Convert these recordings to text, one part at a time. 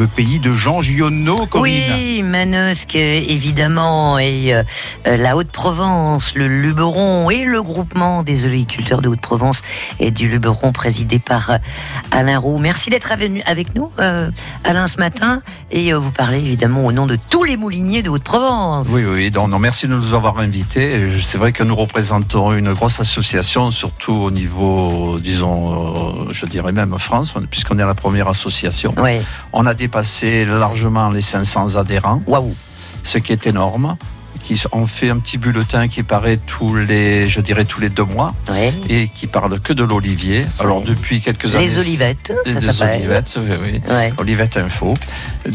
le pays de Jean Giono, Corinne. Oui, Manosque, évidemment, et euh, la Haute-Provence, le Luberon et le groupement des oléiculteurs de Haute-Provence et du Luberon présidé par euh, Alain Roux. Merci d'être avec nous, euh, Alain, ce matin, et vous parlez évidemment au nom de tous les mouliniers de Haute-Provence. Oui, oui, donc, non, merci de nous avoir invités. C'est vrai que nous représentons une grosse association, surtout au niveau, disons, je dirais même France, puisqu'on est la première association. Oui. On a dépassé largement les 500 adhérents. Waouh Ce qui est énorme qui ont fait un petit bulletin qui paraît tous les, je dirais tous les deux mois, et qui parle que de l'olivier. Alors depuis quelques années, les olivettes, ça s'appelle. Olivettes, oui, oui. Olivette Info.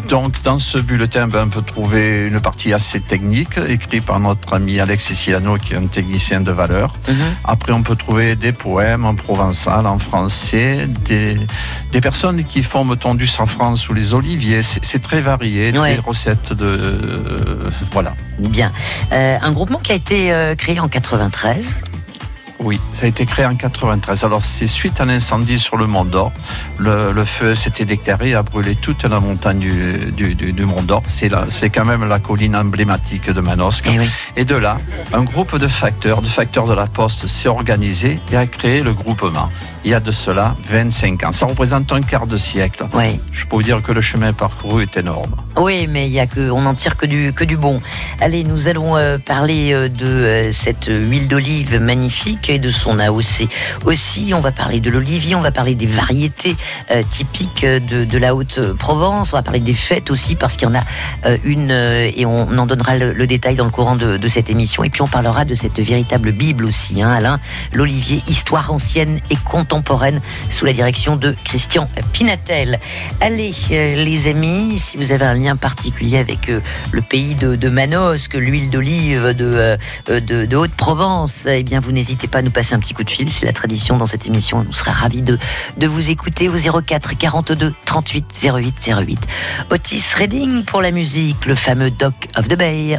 Donc dans ce bulletin, ben, on peut trouver une partie assez technique, écrite par notre ami Alex Silano, qui est un technicien de valeur. Mhm. Après, on peut trouver des poèmes en provençal, en français, des, des personnes qui font, mettons, du en France ou les oliviers. C'est très varié, des recettes de, euh, voilà. Bien. Euh, un groupement qui a été euh, créé en 93. Oui, ça a été créé en 93. Alors c'est suite à un incendie sur le Mont d'Or. Le, feu s'était déclaré, a brûlé toute la montagne du, du, Mont d'Or. C'est, c'est quand même la colline emblématique de Manosque. Eh et, de là, un groupe de facteurs, de facteurs de la Poste, s'est organisé et a créé le groupement il y a de cela 25 ans. Ça représente un quart de siècle. Oui. Je peux vous dire que le chemin parcouru est énorme. Oui, mais il y a que, on n'en tire que du, que du bon. Allez, nous allons euh, parler euh, de euh, cette huile d'olive magnifique de son AOC aussi. On va parler de l'olivier, on va parler des variétés typiques de, la Haute-Provence, on va parler des fêtes aussi parce qu'il y en a une et on en donnera le, détail dans le courant de, cette émission. Et puis on parlera de cette véritable Bible aussi, hein, Alain. L'olivier, histoire ancienne et contemporaine sous la direction de Christian Pinatel. Allez, euh, les amis, si vous avez un lien particulier avec euh, le pays de, de Manosque, l'huile d'olive de, euh, de, Haute-Provence, eh bien, vous n'hésitez pas nous passer un petit coup de fil. C'est la tradition dans cette émission. On sera ravis de, de vous écouter au 04 42 38 08 08. Otis Redding pour la musique, le fameux Doc of the Bay.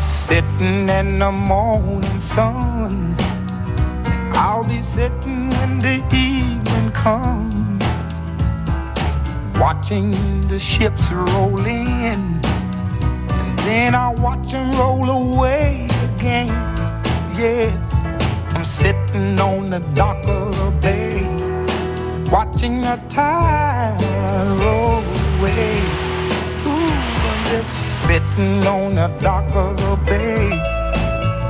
Sitting in the morning sun. I'll be sitting when the evening comes, watching the ships roll in, and then I'll watch them roll away again. Yeah, I'm sitting on the dock of the bay, watching the tide roll away. Ooh, I'm just sitting on the dock of the bay,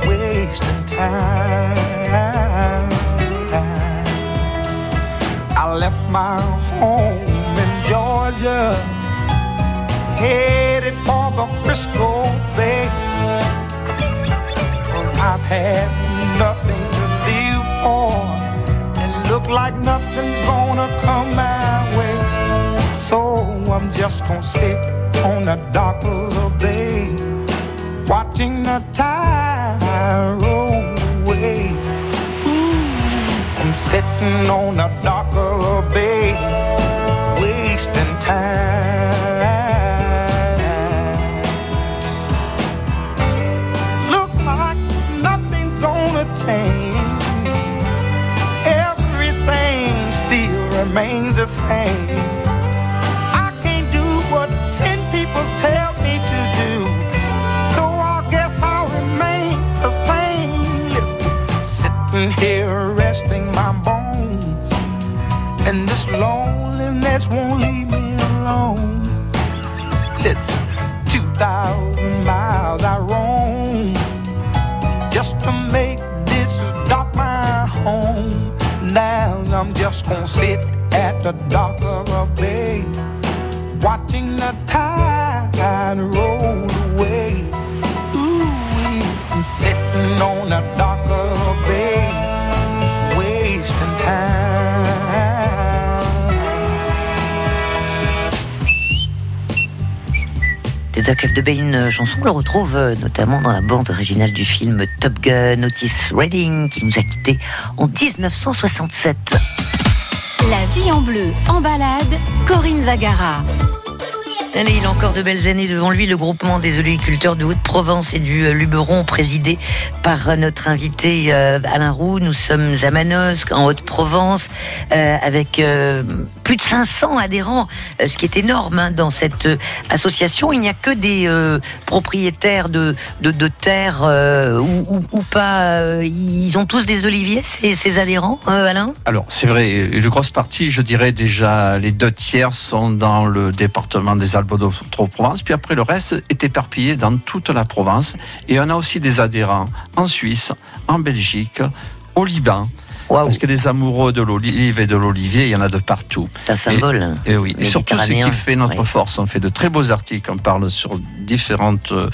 wasting time. I left my home in Georgia, headed for the Frisco Bay. Had nothing to live for, and look like nothing's gonna come my way. So I'm just gonna sit on the dock of the bay, watching the tide roll away. I'm sitting on a darker I'm just gonna sit at the dock of a bay, watching the tide roll away. Ooh, I'm sitting on the dock of Duck Bay, une chanson qu'on le retrouve euh, notamment dans la bande originale du film Top Gun, Otis Redding, qui nous a quittés en 1967. La vie en bleu, en balade, Corinne Zagara. Allez, il a encore de belles années devant lui, le groupement des oléiculteurs de Haute-Provence et du euh, Luberon, présidé par euh, notre invité Alain Roux. Nous sommes à Manosque, en Haute-Provence, avec plus de 500 adhérents, ce qui est énorme hein, dans cette association. Il n'y a que des propriétaires de, terres ou, pas. ils ont tous des oliviers, ces, adhérents, Alain? Alors, c'est vrai, une grosse partie, je dirais déjà, les deux tiers sont dans le département des Alpes de Provence, puis après le reste est éparpillé dans toute la Provence. Et on a aussi des adhérents en Suisse, en Belgique, au Liban. Parce que des amoureux de l'olive et de l'olivier, il y en a de partout. C'est un symbole. Et, oui. Et surtout, ce qui fait notre force, on fait de très beaux articles, on parle sur différentes euh,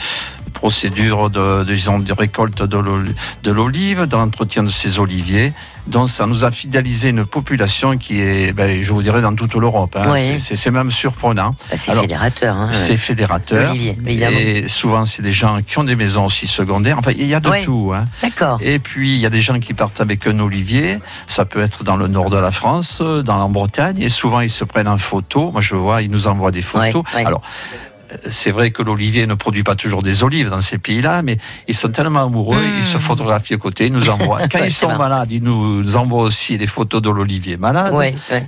procédures de, de, de récolte de l'olive, dans l'entretien de ces oliviers. Donc ça nous a fidélisé une population qui est, ben, je vous dirais, dans toute l'Europe. Hein. C'est même surprenant. Bah, c'est fédérateur. Hein, c'est fédérateur. et souvent, c'est des gens qui ont des maisons aussi secondaires. Enfin, il y a de tout. Hein. D'accord. Et puis, il y a des gens qui partent avec un olivier. Ça peut être dans le nord de la France, dans la Bretagne. Et souvent, ils se prennent en photo. Moi, je vois, ils nous envoient des photos. Alors, c'est vrai que l'olivier ne produit pas toujours des olives dans ces pays-là, mais ils sont tellement amoureux, ils se hmm. photographient à côté, ils nous envoient. Quand ils sont malades, ils nous envoient aussi des photos de l'olivier malade.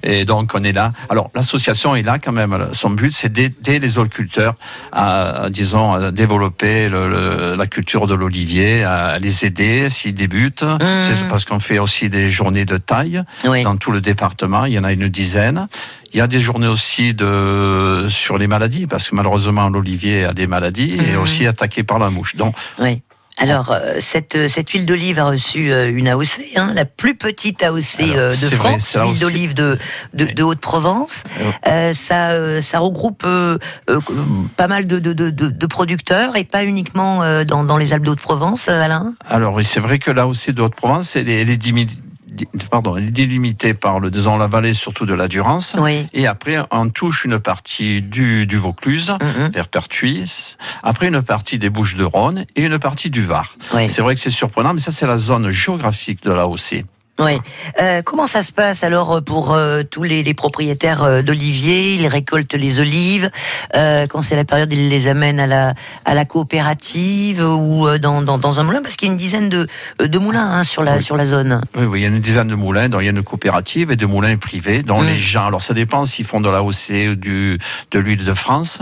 Et donc, on est là. Alors, l'association est là quand même. Son but, c'est d'aider les oliculteurs à, disons, à développer la culture de l'olivier, à les aider s'ils débutent. Hmm. C'est parce qu'on fait aussi des journées de taille dans tout le département. Il y en a une dizaine. Il y a des journées aussi de, sur les maladies, parce que malheureusement, l'olivier a des maladies et mhm. aussi attaqué par la mouche. Donc, oui. Alors, euh, cette, cette huile d'olive a reçu euh, une AOC, hein, la plus petite AOC euh, de France, l'huile d'olive de, de, Haute-Provence. ça, ça regroupe pas mal de, de, de, producteurs et pas uniquement dans, dans les Alpes de Haute-Provence, Alain? Alors oui, c'est vrai que l'AOC de Haute-Provence, elle, est 10 pardon, elle est délimitée par le dans la vallée surtout de la Durance. Et après, on touche une partie du, du Vaucluse, mm-hmm. vers Pertuis. Après, une partie des Bouches de Rhône et une partie du Var. C'est vrai que c'est surprenant, mais ça, c'est la zone géographique de l'AOC. Oui. Euh, comment ça se passe alors pour euh, tous les, les propriétaires euh, d'oliviers? Ils récoltent les olives. Euh, quand c'est la période, ils les amènent à la, à la coopérative ou euh, dans, dans, dans, un moulin? Parce qu'il y a une dizaine de, de moulins hein, sur, la, sur la zone. Oui, oui, il y a une dizaine de moulins. Donc il y a une coopérative et de moulins privés dont mm. les gens... Alors ça dépend s'ils font de la l'AOC ou du, de l'huile de France.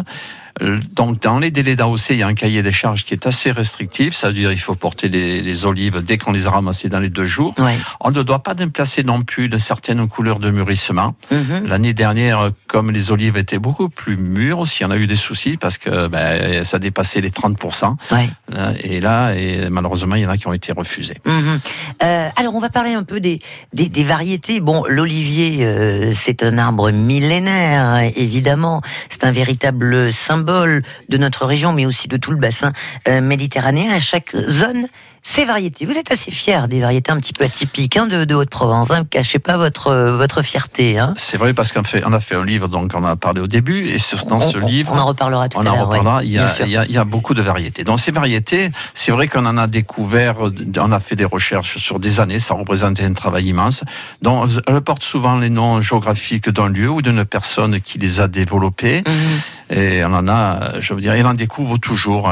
Euh, donc, dans les délais d'AOC, il y a un cahier des charges qui est assez restrictif. Ça veut dire qu'il faut porter les, olives dès qu'on les a ramassées dans les deux jours. On ne doit pas déplacer non plus de certaines couleurs de mûrissement. Mhm. L'année dernière, comme les olives étaient beaucoup plus mûres aussi, on a eu des soucis parce que ben, ça dépassait les 30%. Euh, et là, et malheureusement, il y en a qui ont été refusés. Mhm. Euh, alors, on va parler un peu des, des, variétés. Bon, l'olivier, c'est un arbre millénaire, évidemment. C'est un véritable symbole de notre région, mais aussi de tout le bassin euh, méditerranéen. À chaque zone, ces variétés. Vous êtes assez fier des variétés un petit peu atypiques hein, de, Haute-Provence. Hein, cachez pas votre, euh, votre fierté. Hein. C'est vrai parce qu'on fait, on a fait un livre, donc on a parlé au début, et dans ce livre. On en reparlera tout à l'heure. il, y a, il, y a, beaucoup de variétés. Dans ces variétés, c'est vrai qu'on en a découvert, on a fait des recherches sur des années, ça représentait un travail immense. Donc, elle porte souvent les noms géographiques d'un lieu ou d'une personne qui les a développés. Mhm. Et on en a, je veux dire, il en découvre toujours.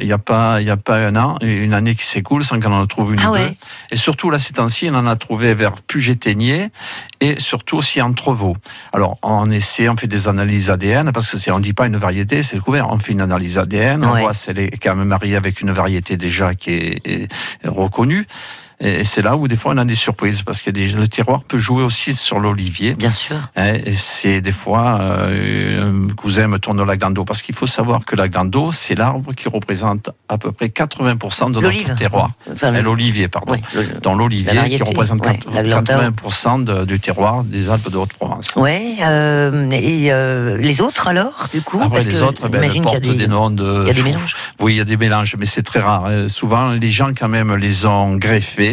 Il n'y a pas, il y a pas un an, une année qui s'écoule sans qu'on en trouve une ah ou deux. Et surtout là, ces temps-ci, on en a trouvé vers Puget-Ténier et surtout aussi en Trevaux. Alors, on essaie, on fait des analyses ADN parce que si on dit pas une variété, c'est découvert. On fait une analyse ADN, on voit si elle est quand même mariée avec une variété déjà qui est reconnue. Et c'est là où des fois on a des surprises parce que le terroir peut jouer aussi sur l'olivier. Bien sûr. Et c'est des fois euh, un cousin me tourne la glande parce qu'il faut savoir que la glande c'est l'arbre qui représente à peu près 80% de notre terroir. Euh, l'olivier, pardon. Dans l'olivier qui représente 80% du terroir des Alpes de Haute-Provence. Oui. Euh, et les autres alors, du coup? Après les autres, ben, portent des... des... noms de. Il y a des mélanges. Oui, il y a des mélanges, mais c'est très rare. Hein. Souvent, les gens quand même les ont greffés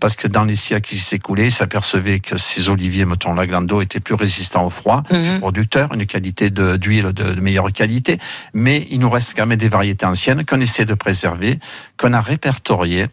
parce que dans les siècles qui s'écoulaient, s'apercevait que ces oliviers, mettons la glando, étaient plus résistants au froid, mhm. producteurs, une qualité d'huile de, meilleure qualité, mais il nous reste quand même des variétés anciennes qu'on essaie de préserver, qu'on a répertoriées,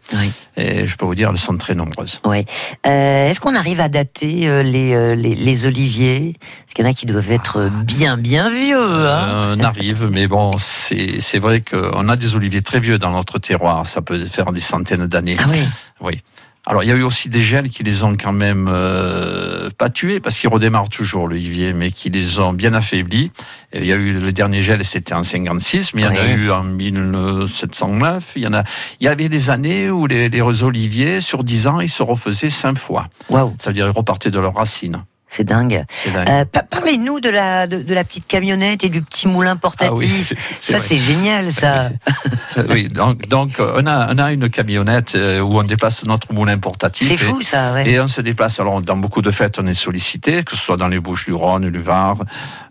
et je peux vous dire, elles sont très nombreuses. Oui. Euh, est-ce qu'on arrive à dater euh, euh, les, les, oliviers? Parce qu'il y en a qui doivent être bien, bien vieux. Hein on arrive, mais bon, c'est vrai qu'on a des oliviers très vieux dans notre terroir, ça peut faire des centaines d'années. Ah oui oui. Alors, il y a eu aussi des gels qui les ont quand même euh, pas tués, parce qu'ils redémarrent toujours, le Ivier, mais qui les ont bien affaiblis. Et il y a eu le dernier gel, c'était en 56, mais il y en a eu en 1709. Il y en a, il y avait des années où les, les réseaux oliviers, sur 10 ans, ils se refaisaient 5 fois. Waouh. Ça veut dire qu'ils repartaient de leurs racines. C'est dingue. Euh, Parlez-nous de la, de, de, la petite camionnette et du petit moulin portatif. Ah oui, ça, c'est génial, ça. oui, donc, donc on, a, on a une camionnette euh, où on déplace notre moulin portatif. C'est fou, ça, ouais. Et on se déplace. Alors, dans beaucoup de fêtes, on est sollicité, que ce soit dans les Bouches-du-Rhône, le Var.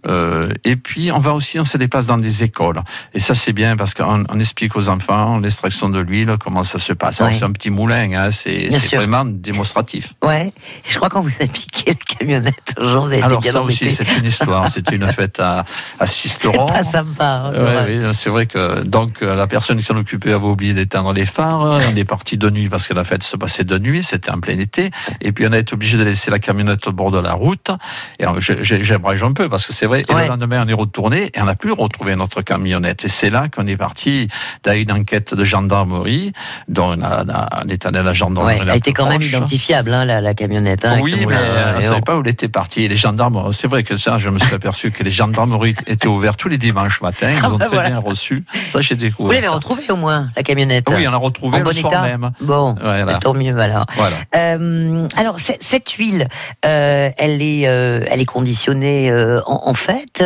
Euh, et puis, on va aussi, on se déplace dans des écoles. Et ça, c'est bien parce qu'on on explique aux enfants l'extraction de l'huile, comment ça se passe. Ouais. C'est un petit moulin, hein, c'est vraiment démonstratif. Ouais. Je crois qu'on vous a piqué la camionnette. Alors ça aussi, c'est une histoire. C'était une fête à, à Sisteron. C'est pas sympa. Hein, ouais, oui, c'est vrai que donc la personne qui s'en occupait avait oublié d'éteindre les phares. On est parti de nuit parce que la fête se passait de nuit. C'était en plein été. Et puis on a été obligé de laisser la camionnette au bord de la route. Et j'aimerais un peu parce que c'est vrai. Et ouais. le lendemain, on est retourné et on n'a plus retrouvé notre camionnette. Et c'est là qu'on est parti dans une enquête de gendarmerie dont on, a, on est allé à la gendarmerie. Ouais, elle était quand même identifiable, hein, la, la, camionnette. Hein, oui, mais on ne savait pas où elle était partie. Et les gendarmes, c'est vrai que ça, je me suis aperçu que les gendarmeries étaient ouverts tous les dimanches matin. Ils ont ah, très voilà. bien reçu. Ça, j'ai découvert. Vous l'avez retrouvée au moins, la camionnette Oui, on l'a retrouvée le bon soir état même. Bon, voilà. tant mieux alors. Voilà. Euh, alors, cette huile, euh, elle, est, euh, elle est conditionnée en, en, fait.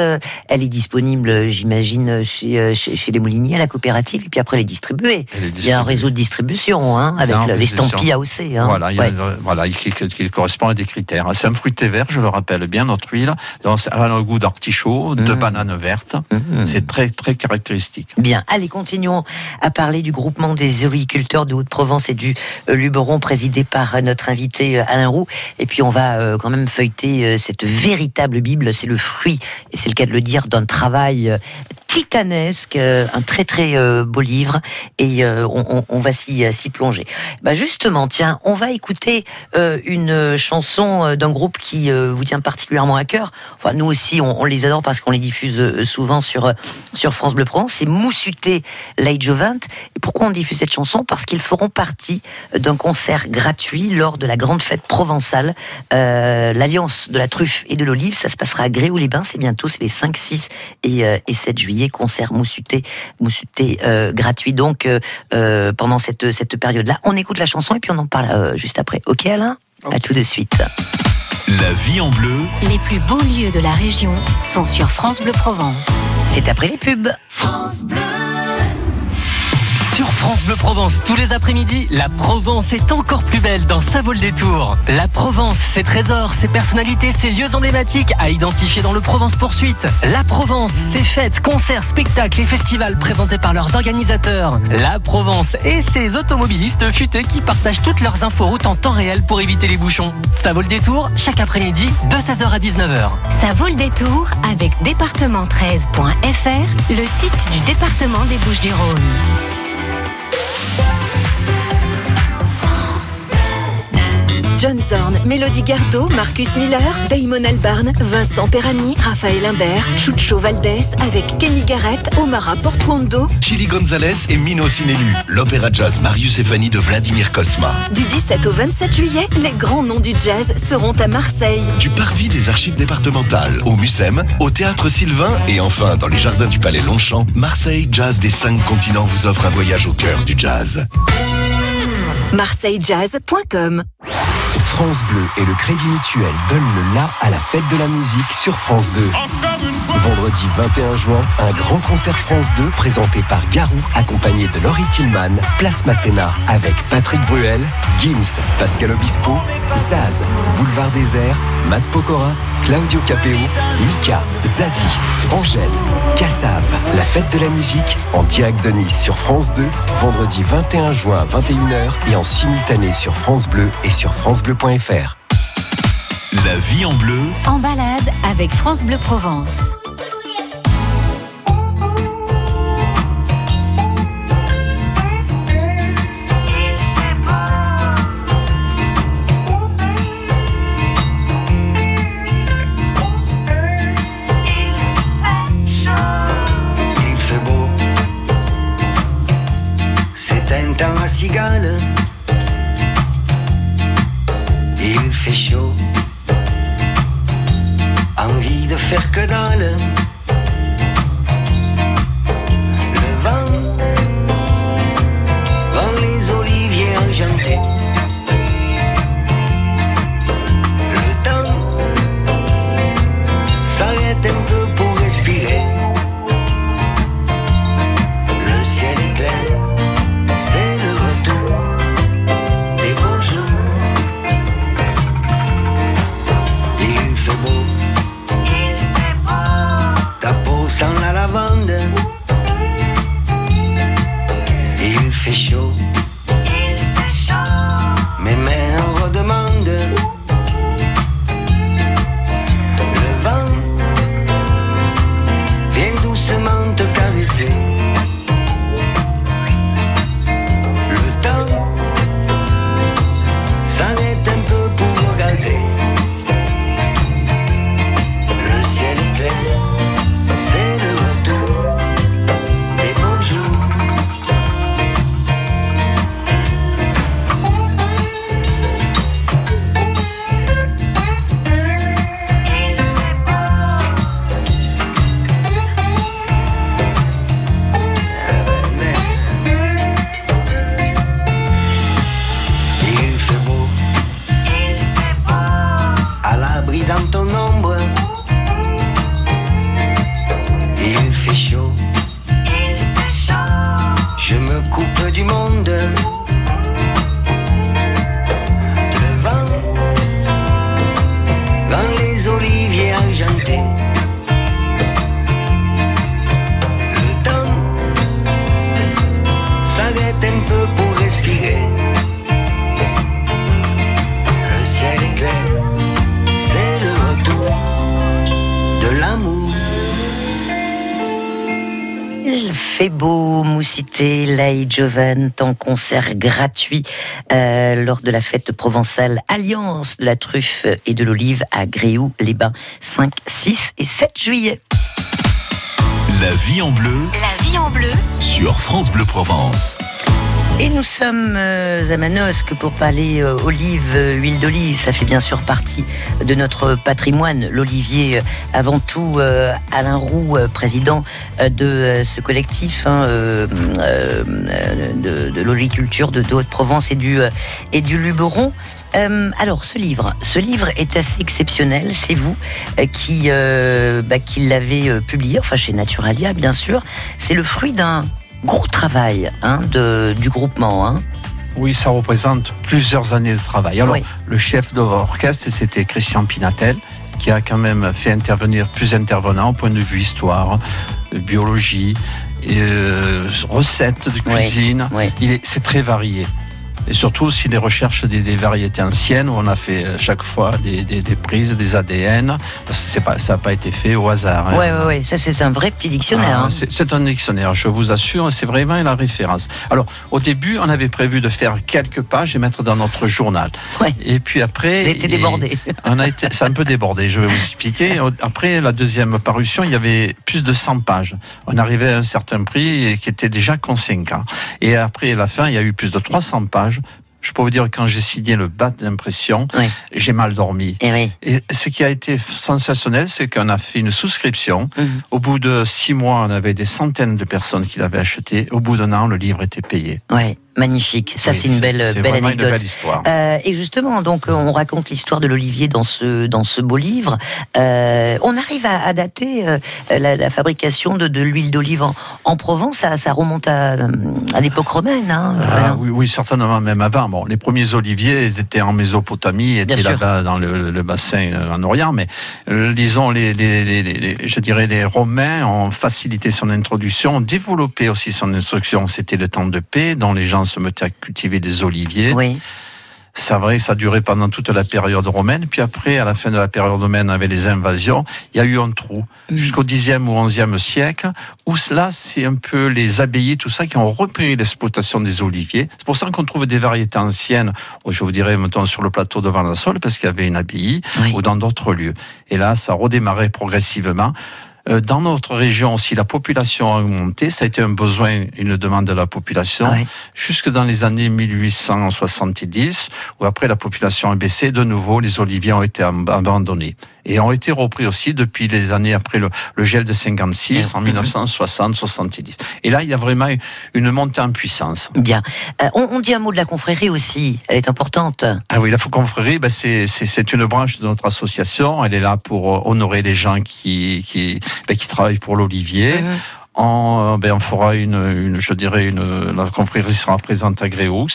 Elle est disponible, j'imagine, chez, chez, chez, les mouliniers, à la coopérative, et puis après, elle est distribuée. Elle est distribuée. Il y a un réseau de distribution hein, avec l'estampille AOC. Hein. Voilà, il, y a, ouais. voilà, il, il correspond à des critères. C'est un fruité vert, je le rappelle bien, notre huile. Elle a le goût d'artichaut, mmh. de banane verte. Mmh. C'est très, très caractéristique. Bien. Allez, continuons à parler du groupement des oliculteurs de Haute-Provence et du euh, Luberon, présidé par euh, notre invité euh, Alain Roux. Et puis, on va quand même feuilleter cette véritable Bible. C'est le fruit, et c'est le cas de le dire, d'un travail titanesque, un très très euh, beau livre, et euh, on, va s'y plonger. Bah justement, tiens, on va écouter euh, une chanson d'un groupe qui vous tient particulièrement à cœur. Enfin, nous aussi, on, les adore parce qu'on les diffuse souvent sur sur France Bleu Provence. C'est Moussuté Late Jovent. Et pourquoi on diffuse cette chanson? Parce qu'ils feront partie d'un concert gratuit lors de la grande fête provençale, l'Alliance de la truffe et de l'olive. Ça se passera à Gréoux-les-Bains. C'est bientôt, c'est les 5, 6 et, et 7 juillet concert moussuté, moussuté euh, gratuit donc euh, euh, pendant cette, cette période-là. On écoute la chanson et puis on en parle euh, juste après. Ok Alain? Okay. À tout de suite. La vie en bleu. Les plus beaux lieux de la région sont sur France Bleu Provence. C'est après les pubs. France Bleu. Sur France Bleu Provence, tous les après-midi, la Provence est encore plus belle dans sa vol des tours. La Provence, ses trésors, ses personnalités, ses lieux emblématiques à identifier dans le Provence Poursuite. La Provence, ses fêtes, concerts, spectacles et festivals présentés par leurs organisateurs. La Provence et ses automobilistes futés qui partagent toutes leurs inforoutes en temps réel pour éviter les bouchons. Ça vaut le détour chaque après-midi de 16h à 19h. Ça vaut le détour avec département13.fr, le site du département des Bouches-du-Rhône. John Zorn, Mélodie Gardot, Marcus Miller, Damon Albarn, Vincent Perani, Raphaël Imbert, Chucho Valdés avec Kenny Garrett, Omara Portuondo, Chili Gonzalez et Mino Sinelu. L'opéra jazz Marius et Fanny de Vladimir Kosma. Du 17 au 27 juillet, les grands noms du jazz seront à Marseille. Du parvis des archives départementales au Mucem, au théâtre Sylvain et enfin dans les jardins du Palais Longchamp, Marseille Jazz des cinq continents vous offre un voyage au cœur du jazz. marseillejazz.com France Bleu et le Crédit Mutuel donnent le la à la fête de la musique sur France 2. Vendredi 21 juin, un grand concert France 2 présenté par Garou, accompagné de Laurie Tillman, Place Masséna, avec Patrick Bruel, Gims, Pascal Obispo, Zaz, Boulevard Désert, Matt Pokora, Claudio Capeo, Mika, Zazie, Angèle, Kassav. La fête de la musique en direct de Nice sur France 2, vendredi 21 juin à 21h et en simultané sur France Bleu et sur francebleu.fr. La vie en bleu. En balade avec France Bleu Provence. Cité Lay Joven en concert gratuit euh, lors de la fête provençale Alliance de la truffe et de l'olive à Gréoux-les-Bains 5, 6 et 7 juillet. La vie en bleu. La vie en bleu. Sur France Bleu Provence. Et nous sommes euh, à Manosque pour parler euh, olive, euh, huile d'olive. Ça fait bien sûr partie de notre patrimoine. L'olivier, avant tout, Alain Roux, président de ce collectif hein, de, de l'oliculture de, Haute-Provence et du, et du Luberon. alors, ce livre, ce livre est assez exceptionnel. C'est vous qui, bah, qui l'avez publié, enfin chez Naturalia, bien sûr. C'est le fruit d'un gros travail hein, de, du groupement. Hein. Oui, ça représente plusieurs années de travail. Alors, le chef d'orchestre, c'était Christian Pinatel, qui a quand même fait intervenir plus intervenants au point de vue histoire, biologie, et, euh, recettes de cuisine. C'est très varié et surtout aussi des recherches des, variétés anciennes où on a fait euh, chaque fois des, prises, des ADN, parce que pas, ça n'a pas été fait au hasard. Oui, oui, oui, ça c'est un vrai petit dictionnaire. Ah, hein. C'est un dictionnaire, je vous assure, c'est vraiment la référence. Alors, au début, on avait prévu de faire quelques pages et mettre dans notre journal. Et puis après... Vous été débordé. On a été, c'est un peu débordé, je vais vous expliquer. Après la deuxième parution, il y avait plus de 100 pages. On arrivait à un certain prix qui était déjà conséquent. Et après la fin, il y a eu plus de 300 pages je peux vous dire, quand j'ai signé le bat d'impression, j'ai mal dormi. Eh Et, ce qui a été sensationnel, c'est qu'on a fait une souscription. Mhm. Au bout de six mois, on avait des centaines de personnes qui l'avaient acheté. Au bout d'un an, le livre était payé. Ouais. Magnifique, ça c'est une belle, belle anecdote. belle histoire. Euh, et justement, donc on raconte l'histoire de l'olivier dans ce dans ce beau livre. Euh, on arrive à, dater euh, la, fabrication de, de l'huile d'olive en, Provence. Ça, ça remonte à, à l'époque romaine. Hein, ah, oui, oui, certainement même avant. Bon, les premiers oliviers étaient en Mésopotamie, étaient là-bas dans le, le, bassin en Orient, mais disons les, les, les, je dirais les Romains ont facilité son introduction, ont développé aussi son instruction. C'était le temps de paix, dont les gens se mettait à cultiver des oliviers. Oui. C'est vrai, ça a duré pendant toute la période romaine. Puis après, à la fin de la période romaine, avec les invasions, il y a eu un trou mm. jusqu'au 10e ou 11e siècle, où cela, c'est un peu les abbayes, tout ça, qui ont repris l'exploitation des oliviers. C'est pour ça qu'on trouve des variétés anciennes, je vous dirais, maintenant sur le plateau de Valençol, parce qu'il y avait une abbaye, ou dans d'autres lieux. Et là, ça a redémarré progressivement. Euh, dans notre région, si la population a augmenté, ça a été un besoin, une demande de la population, jusque dans les années 1870, où après la population a baissé, de nouveau, les oliviers ont été abandonnés. Et ont été repris aussi depuis les années après le, gel de 56, en 1960-70. Et là, il y a vraiment une montée en puissance. Bien. Euh, on, dit un mot de la confrérie aussi, elle est importante. Ah oui, la confrérie, ben c'est une branche de notre association, elle est là pour honorer les gens qui, qui ben, qui travaillent pour l'Olivier. Mhm. En, ben, on fera une, une, je dirais, une, la confrérie sera présente à Gréoux.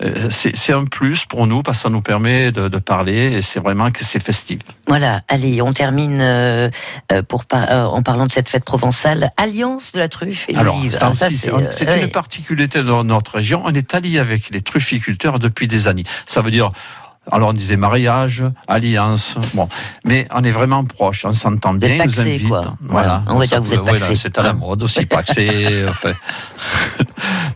Euh, c'est un plus pour nous parce que ça nous permet de, de parler et c'est vraiment que c'est festif. Voilà, allez, on termine euh, euh pour en parlant de cette fête provençale, Alliance de la truffe et Alors, c'est une particularité de notre région. On est allié avec les trufficulteurs depuis des années. Ça veut dire alors on disait mariage, alliance, bon, mais on est vraiment proche, on s'entend bien, ils nous invitent. Voilà, on, va dire que vous êtes paxé. c'est à la mode aussi, paxé. enfin.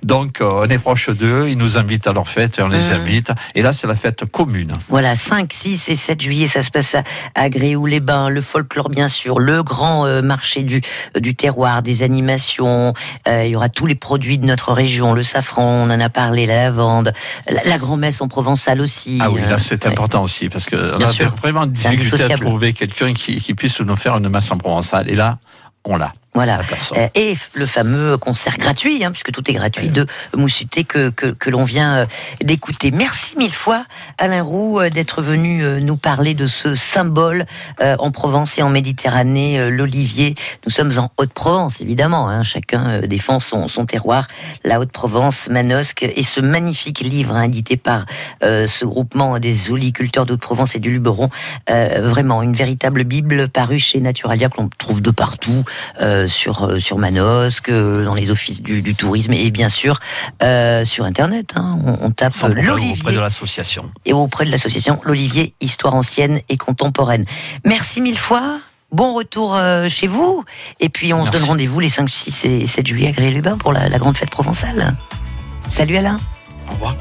Donc euh, on est proche d'eux, ils nous invitent à leur fête et on les mmh. invite. Et là c'est la fête commune. Voilà, 5, 6 et 7 juillet, ça se passe à, Gréoux-les-Bains, le folklore bien sûr, le grand euh, marché du, du terroir, des animations, euh, il y aura tous les produits de notre région, le safran, on en a parlé, la lavande, la, grand-messe en provençal aussi. Ah oui, là c'est important aussi, parce qu'on a vraiment difficulté à trouver quelqu'un qui, qui, puisse nous faire une masse en provençal. Et là, on l'a. Voilà. Euh, et le fameux concert gratuit, hein, puisque tout est gratuit, de Moussuté que, que, que l'on vient euh, d'écouter. Merci mille fois, Alain Roux, euh, d'être venu nous parler de ce symbole en Provence et en Méditerranée, l'Olivier. Nous sommes en Haute-Provence, évidemment. Hein, chacun défend son, son terroir. La Haute-Provence, Manosque, et ce magnifique livre hein, édité par ce groupement des oliculteurs d'Haute-Provence et du Luberon. vraiment, une véritable Bible parue chez Naturalia, que l'on trouve de partout. Euh, sur, euh, sur Manosque, euh, dans les offices du, tourisme et bien sûr sur Internet. Hein. on, tape l'Olivier. Auprès de l'association. Et auprès de l'association L'Olivier, Histoire ancienne et contemporaine. Merci mille fois. Bon retour chez vous. Et puis on se donne rendez-vous les 5, 6 et 7 juillet à Gré-les-Bains pour la, la grande fête provençale. Salut Alain. Au revoir.